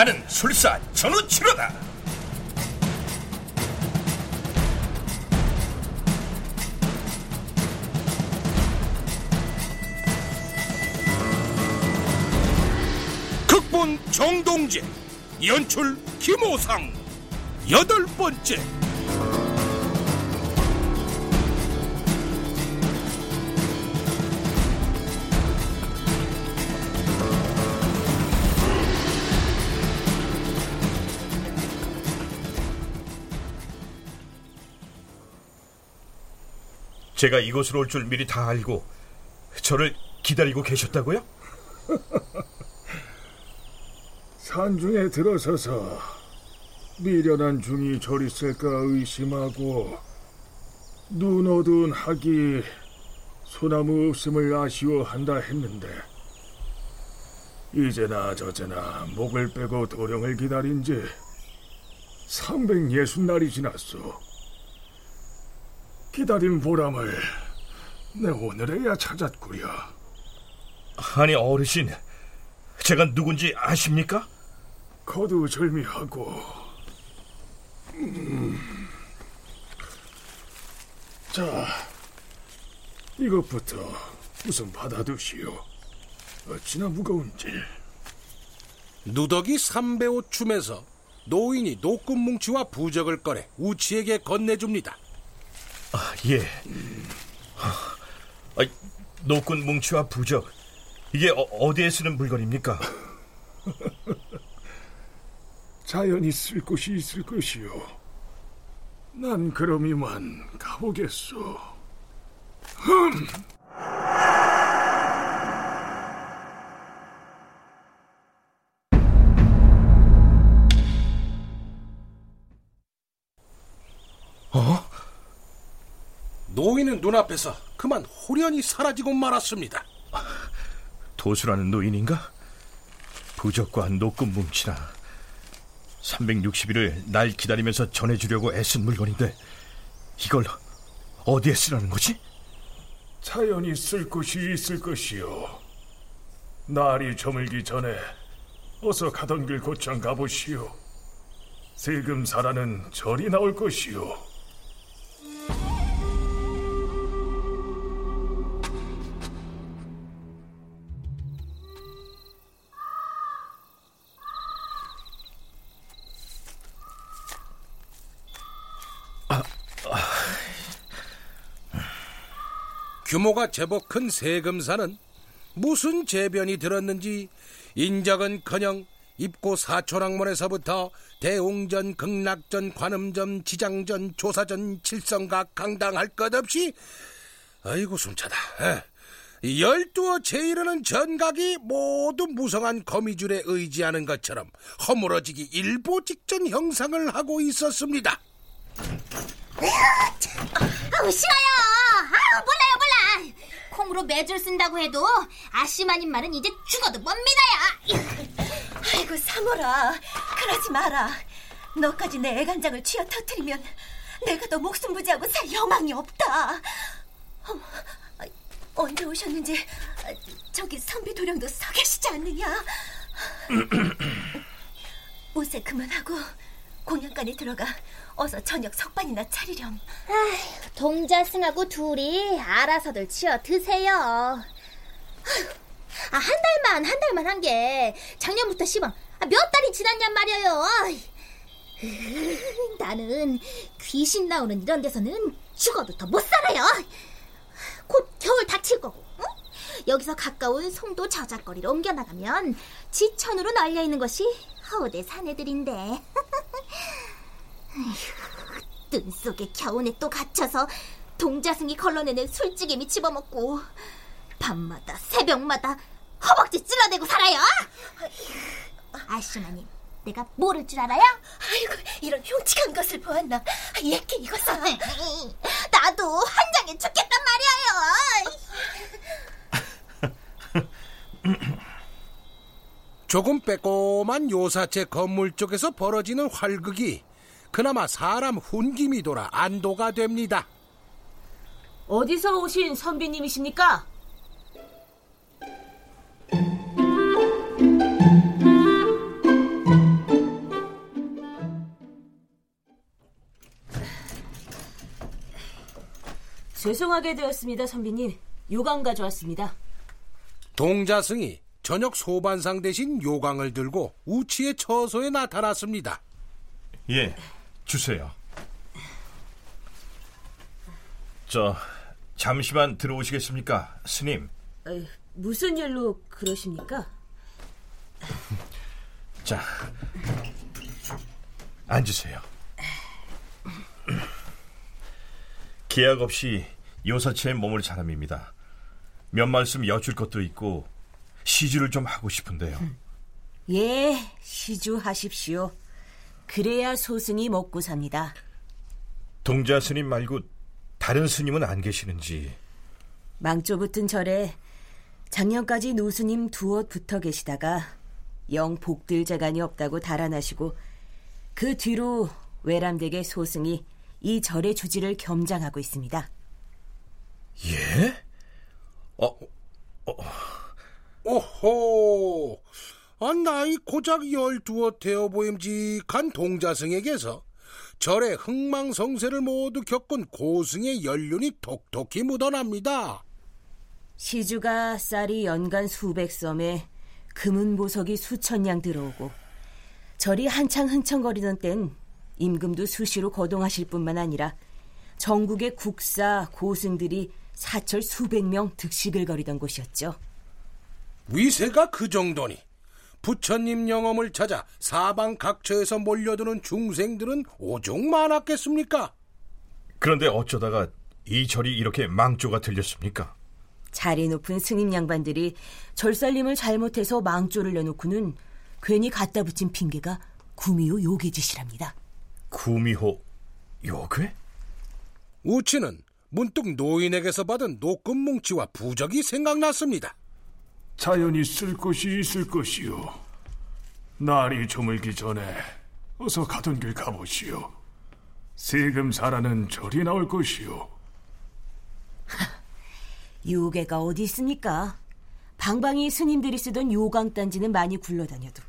나는 술사 전우치로다. 극본 정동재 연출 김호상. 여덟 번째 제가 이곳으로 올 줄 미리 다 알고 저를 기다리고 계셨다고요? 산중에 들어서서 미련한 중이 절 있을까 의심하고 눈 어두운 학이 소나무 없음을 아쉬워한다 했는데 이제나 저제나 목을 빼고 도령을 기다린 지 360날이 지났소. 기다린 보람을 내 오늘에야 찾았구려. 아니 어르신, 제가 누군지 아십니까? 거두절미하고 음. 자 이것부터 우선 받아두시오. 어찌나 무거운지. 누더기 삼배옷 춤에서 노인이 노끈 뭉치와 부적을 꺼내 우치에게 건네줍니다. 아, 예. 아, 노끈 뭉치와 부적. 이게 어, 디에 쓰는 물건입니까? 자연히 쓸 곳이 있을 것이요. 난 그럼 이만 가보겠소. 흠! 노인은 눈앞에서 그만 호련히 사라지고 말았습니다. 도수라는 노인인가? 부적과 노끈 뭉치나 360일을 날 기다리면서 전해주려고 애쓴 물건인데 이걸 어디에 쓰라는 거지? 자연히 쓸 곳이 있을 것이요. 날이 저물기 전에 어서 가던 길 곧장 가보시오. 세금사라는 절이 나올 것이요. 규모가 제법 큰 세금사는 무슨 재변이 들었는지 인적은커녕 입고 사초랑문에서부터 대웅전, 극락전, 관음전, 지장전, 조사전, 칠성각, 강당할 것 없이 아이고 숨차다. 열두어 제이르는 전각이 모두 무성한 거미줄에 의지하는 것처럼 허물어지기 일보 직전 형상을 하고 있었습니다. 아우 싫어요. 콩으로 매줄 쓴다고 해도 아씨마님 말은 이제 죽어도 못 믿어요. 아이고 사모라 그러지 마라. 너까지 내 애간장을 쥐어 터뜨리면 내가 너 목숨 부지하고 살 여망이 없다. 어, 언제 오셨는지 저기 선비 도령도 서 계시지 않느냐? 옷에 그만하고 공양간에 들어가 어서 저녁 석반이나 차리렴. 아휴, 동자승하고 둘이 알아서들 치어 드세요. 아, 한 달만, 한 달만 한 게 작년부터 시방 아, 몇 달이 지났냔 말이에요. 나는 귀신 나오는 이런 데서는 죽어도 더 못 살아요. 곧 겨울 닥칠 거고. 응? 여기서 가까운 송도 저작거리로 옮겨나가면 지천으로 널려 있는 것이 허우대 사내들인데. 뜬 속에 겨우내 또 갇혀서 동자승이 걸러내는 술찌개미 집어먹고 밤마다 새벽마다 허벅지 찔러대고 살아요. 아시마님, 내가 모를 줄 알아요? 아이고 이런 흉측한 것을 보았나? 예께 이것을 나도 한 장에 죽겠단 말이에요. 조금 빼꼼한 요사체 건물 쪽에서 벌어지는 활극이 그나마 사람 훈김이 돌아 안도가 됩니다. 어디서 오신 선비님이십니까? 죄송하게 되었습니다, 선비님. 요강 가져왔습니다. 동자승이 저녁 소반상 대신 요강을 들고 우치의 처소에 나타났습니다. 예, 주세요. 저 잠시만 들어오시겠습니까, 스님? 어, 무슨 일로 그러십니까? 자, 앉으세요. 계약 없이 요사체에 머물 사람입니다. 몇 말씀 여쭐 것도 있고 시주를 좀 하고 싶은데요. 예, 시주하십시오. 그래야 소승이 먹고 삽니다. 동자 스님 말고 다른 스님은 안 계시는지. 망조 붙은 절에 작년까지 노스님 두 옷 붙어 계시다가 영 복들 재간이 없다고 달아나시고 그 뒤로 외람되게 소승이 이 절의 주지를 겸장하고 있습니다. 예? 어, 어, 오호, 아, 나이 고작 열두어 되어 보임직한 동자승에게서 절의 흥망성쇠를 모두 겪은 고승의 연륜이 톡톡히 묻어납니다. 시주가 쌀이 연간 수백 섬에 금은 보석이 수천 냥 들어오고 절이 한창 흥청거리던 땐 임금도 수시로 거동하실 뿐만 아니라 전국의 국사 고승들이 사철 수백 명 득식을 거리던 곳이었죠. 위세가 그 정도니 부처님 영험을 찾아 사방 각처에서 몰려드는 중생들은 오죽 많았겠습니까? 그런데 어쩌다가 이 절이 이렇게 망조가 들렸습니까? 자리 높은 승임 양반들이 절살림을 잘못해서 망조를 내놓고는 괜히 갖다 붙인 핑계가 구미호 요괴 짓이랍니다. 구미호 요괴? 우치는 문득 노인에게서 받은 노금 뭉치와 부적이 생각났습니다. 자연히 쓸 것이 있을 것이요. 날이 저물기 전에 어서 가던 길 가보시오. 세금 사라는 절이 나올 것이요. 요괴가 어디 있습니까? 방방이 스님들이 쓰던 요강단지는 많이 굴러다녀도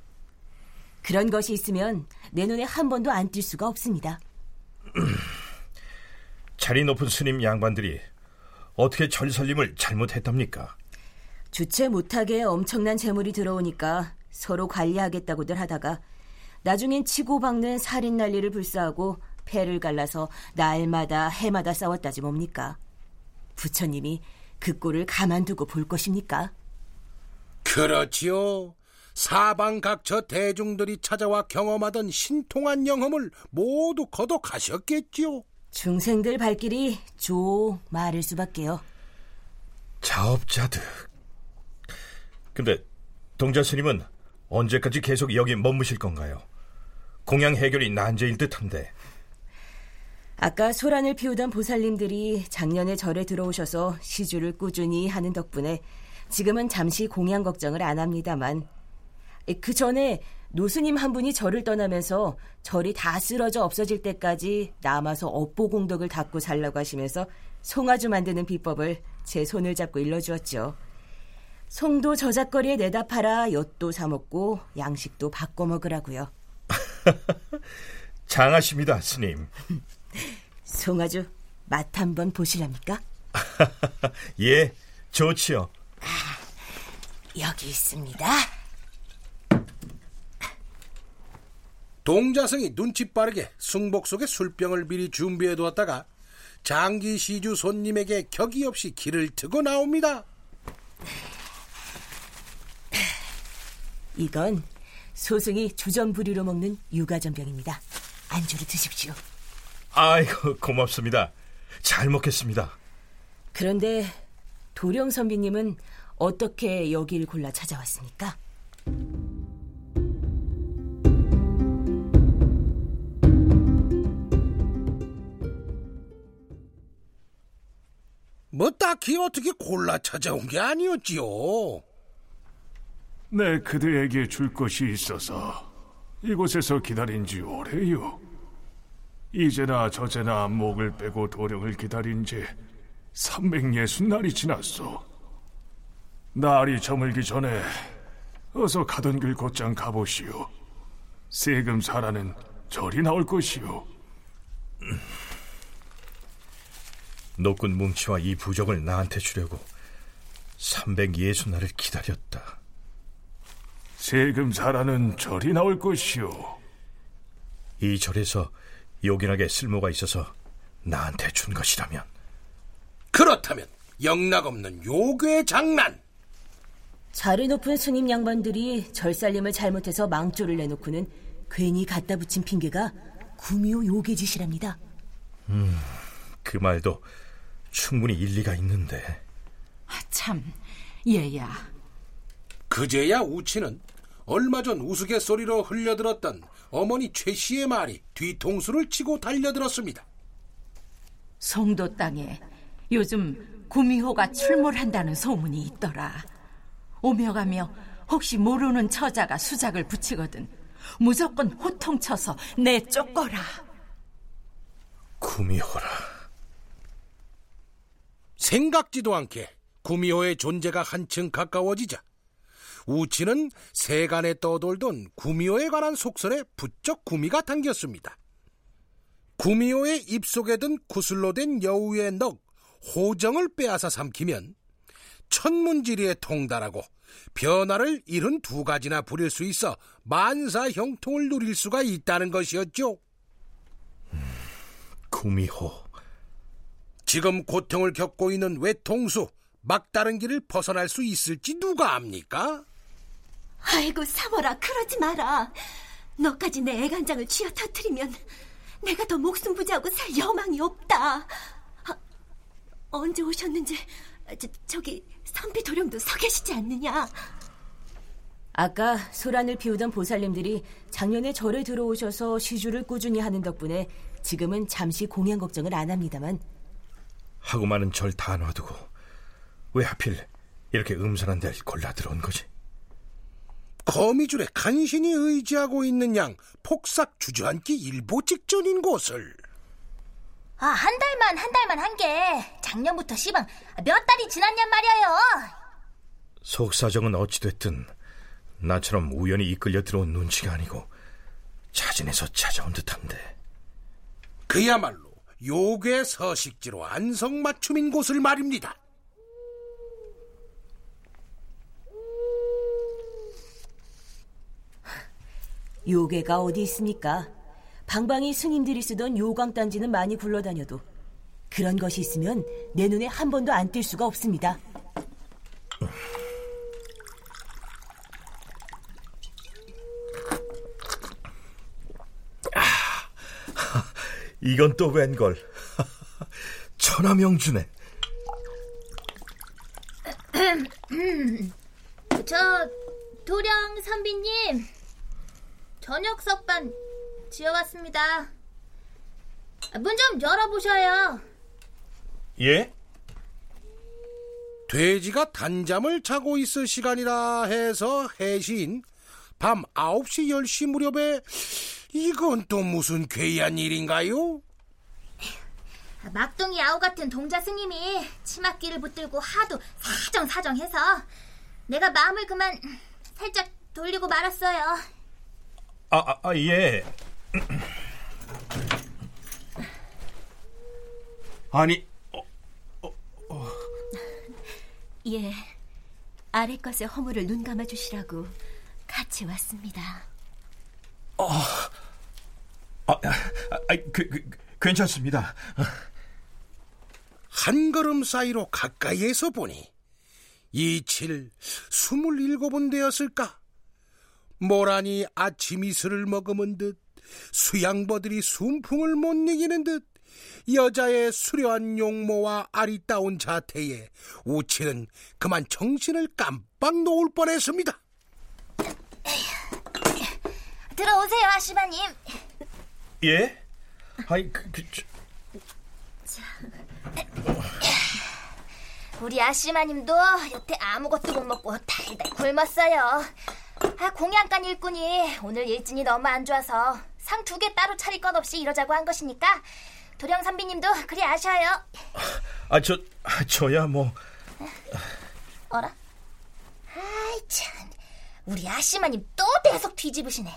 그런 것이 있으면 내 눈에 한 번도 안 띌 수가 없습니다. 자리 높은 스님 양반들이 어떻게 절살림을 잘못했답니까? 주체 못하게 엄청난 재물이 들어오니까 서로 관리하겠다고들 하다가 나중엔 치고 박는 살인 난리를 불사하고 패를 갈라서 날마다 해마다 싸웠다지 뭡니까? 부처님이 그 꼴을 가만두고 볼 것입니까? 그렇지요. 사방 각처 대중들이 찾아와 경험하던 신통한 영험을 모두 거둬가셨겠지요. 중생들 발길이 조 마를 수밖에요. 자업자득. 근데 동자 스님은 언제까지 계속 여기 머무실 건가요? 공양 해결이 난제일 듯한데. 아까 소란을 피우던 보살님들이 작년에 절에 들어오셔서 시주를 꾸준히 하는 덕분에 지금은 잠시 공양 걱정을 안 합니다만 그 전에 노스님 한 분이 절을 떠나면서 절이 다 쓰러져 없어질 때까지 남아서 업보 공덕을 닦고 살라고 하시면서 송아주 만드는 비법을 제 손을 잡고 일러주었죠. 송도 저작거리에 내다 팔아 엿도 사 먹고 양식도 바꿔 먹으라고요. 장하십니다, 스님. 송아주 맛 한번 보시랍니까? 예, 좋지요. 여기 있습니다. 동자승이 눈치 빠르게 승복 속에 술병을 미리 준비해 두었다가 장기 시주 손님에게 격이 없이 길을 트고 나옵니다. 이건 소승이 주전부리로 먹는 유가전병입니다. 안주로 드십시오. 아이고, 고맙습니다. 잘 먹겠습니다. 그런데 도령 선비님은 어떻게 여길 골라 찾아왔습니까? 뭐 딱히 어떻게 골라 찾아온 게 아니었지요. 내 그대에게 줄 것이 있어서 이곳에서 기다린 지 오래요. 이제나 저제나 목을 빼고 도령을 기다린 지 360날이 지났소. 날이 저물기 전에 어서 가던 길 곧장 가보시오. 세금 사라는 절이 나올 것이오. 노꾼 뭉치와 이 부적을 나한테 주려고 360날을 기다렸다. 세금 사라는 절이 나올 것이오. 이 절에서 요긴하게 쓸모가 있어서 나한테 준 것이라면 그렇다면 영락없는 요괴 장난. 자리 높은 스님 양반들이 절살림을 잘못해서 망조를 내놓고는 괜히 갖다 붙인 핑계가 구미호 요괴 짓이랍니다. 음, 그 말도 충분히 일리가 있는데. 아, 참, 얘야. 그제야 우치는 얼마 전 우스갯소리로 흘려들었던 어머니 최 씨의 말이 뒤통수를 치고 달려들었습니다. 송도 땅에 요즘 구미호가 출몰한다는 소문이 있더라. 오며 가며 혹시 모르는 처자가 수작을 붙이거든 무조건 호통쳐서 내쫓거라. 구미호라. 생각지도 않게 구미호의 존재가 한층 가까워지자 우치는 세간에 떠돌던 구미호에 관한 속설에 부쩍 구미가 당겼습니다. 구미호의 입속에 든 구슬로 된 여우의 넋 호정을 빼앗아 삼키면 천문지리에 통달하고 변화를 이룬 두 가지나 부릴 수 있어 만사 형통을 누릴 수가 있다는 것이었죠. 음, 구미호. 지금 고통을 겪고 있는 외통수 막다른 길을 벗어날 수 있을지 누가 압니까? 아이고 사모라 그러지 마라. 너까지 내 애간장을 쥐어 터뜨리면 내가 더 목숨 부지하고 살 여망이 없다. 아, 언제 오셨는지 저, 저기 선비 도령도 서 계시지 않느냐? 아까 소란을 피우던 보살님들이 작년에 절에 들어오셔서 시주를 꾸준히 하는 덕분에 지금은 잠시 공양 걱정을 안 합니다만 하고 많은 절 다 놔두고 왜 하필 이렇게 음산한 데를 골라 들어온 거지? 거미줄에 간신히 의지하고 있는 양 폭삭 주저앉기 일보 직전인 곳을 아, 한 달만, 한 달만 한 게 작년부터 시방 몇 달이 지났냔 말이에요. 속사정은 어찌됐든 나처럼 우연히 이끌려 들어온 눈치가 아니고 자진해서 찾아온 듯한데 그야말로 요괴 서식지로 안성맞춤인 곳을 말입니다. 요괴가 어디 있습니까? 방방이 스님들이 쓰던 요광단지는 많이 굴러다녀도 그런 것이 있으면 내 눈에 한 번도 안 띌 수가 없습니다. 아, 이건 또 웬걸? 천하명주네. 저 도령 선비님 저녁 석반 지어왔습니다. 문 좀 열어보셔요. 예? 돼지가 단잠을 자고 있을 시간이라 해서 해신 밤 9시 10시 무렵에 이건 또 무슨 괴이한 일인가요? 막둥이 아우 같은 동자 스님이 치맛길을 붙들고 하도 사정사정해서 내가 마음을 그만 살짝 돌리고 말았어요. 아, 아, 아 예. 아니, 어, 어, 어. 예, 아래 것의 허물을 눈 감아 주시라고 같이 왔습니다. 어, 아, 아, 그, 그, 괜찮습니다. 한 걸음 사이로 가까이에서 보니 이칠 스물일곱은 되었을까? 모란이 아침 이슬을 머금은 듯 수양버들이 순풍을 못 이기는 듯 여자의 수려한 용모와 아리따운 자태에 우치는 그만 정신을 깜빡 놓을 뻔했습니다. 들어오세요, 아시마님. 예? 아이, 그, 그, 저... 우리 아씨마님도 여태 아무것도 못 먹고 달달 굶었어요. 아, 공양간 일꾼이 오늘 일진이 너무 안 좋아서 상 두 개 따로 차릴 것 없이 이러자고 한 것이니까 도령 선비님도 그리 아셔요. 아, 저, 저야 뭐. 어라? 아이, 참. 우리 아씨마님 또 대속 뒤집으시네.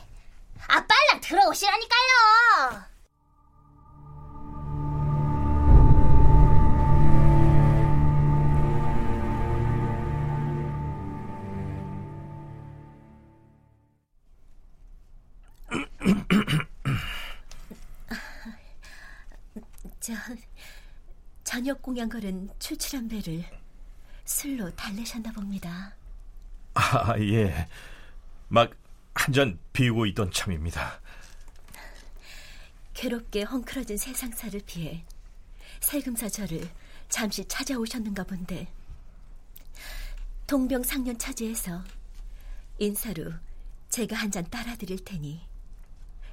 아, 빨랑 들어오시라니까요. 저 저녁 공양 걸은 출출한 배를 술로 달래셨나 봅니다. 아, 예. 막 한 잔 비우고 있던 참입니다. 괴롭게 헝클어진 세상사를 피해 살금사 저를 잠시 찾아오셨는가 본데 동병상련 차지해서 인사로 제가 한 잔 따라 드릴 테니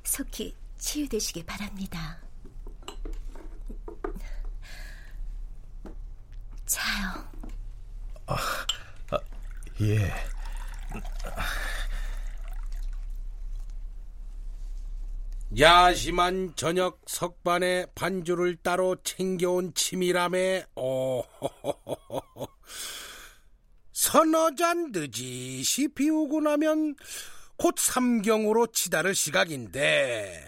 속히 치유되시기 바랍니다. 자요. 아, 아, 예. 야심한 저녁 석반에 반주를 따로 챙겨온 치밀함에 오 서너 잔 늦이시 비우고 나면 곧 삼경으로 치다를 시각인데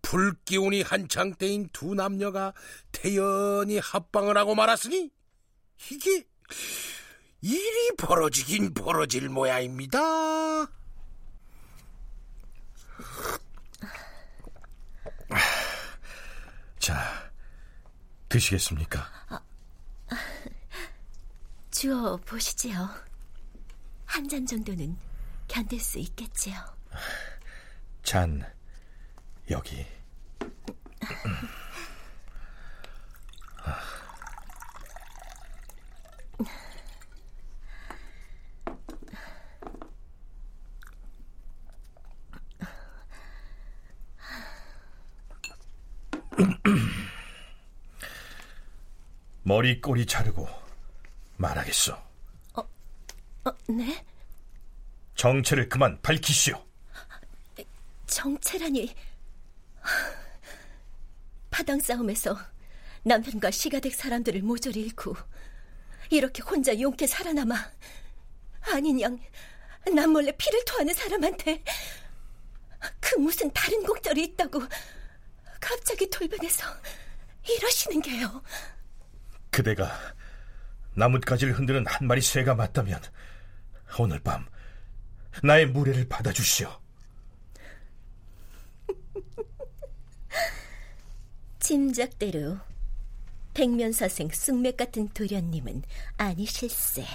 불기운이 한창 때인 두 남녀가 태연히 합방을 하고 말았으니 이게 일이 벌어지긴 벌어질 모양입니다. 자, 드시겠습니까? 주어 보시지요. 한 잔 정도는 견딜 수 있겠지요. 잔, 여기. 머리 꼬리 자르고 말하겠소. 어, 어, 네? 정체를 그만 밝히시오. 정체라니 파당 싸움에서 남편과 시가 될 사람들을 모조리 잃고 이렇게 혼자 용케 살아남아 아닌 양 남몰래 피를 토하는 사람한테 그 무슨 다른 곡절이 있다고 갑자기 돌변해서 이러시는 게요. 그대가 나뭇가지를 흔드는 한 마리 새가 맞다면 오늘 밤 나의 무례를 받아주시오. 짐작대로 백면사생 쑥맥 같은 도련님은 아니실세.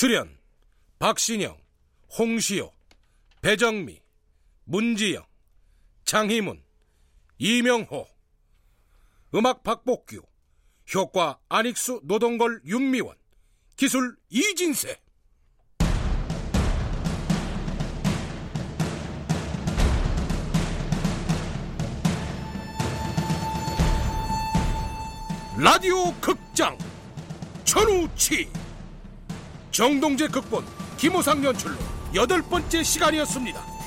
출연 박신영, 홍시호, 배정미, 문지영, 장희문, 이명호. 음악 박복규 효과 안익수 노동걸 윤미원 기술 이진세. 라디오 극장 천우치 정동재 극본 김호상 연출로 여덟 번째 시간이었습니다.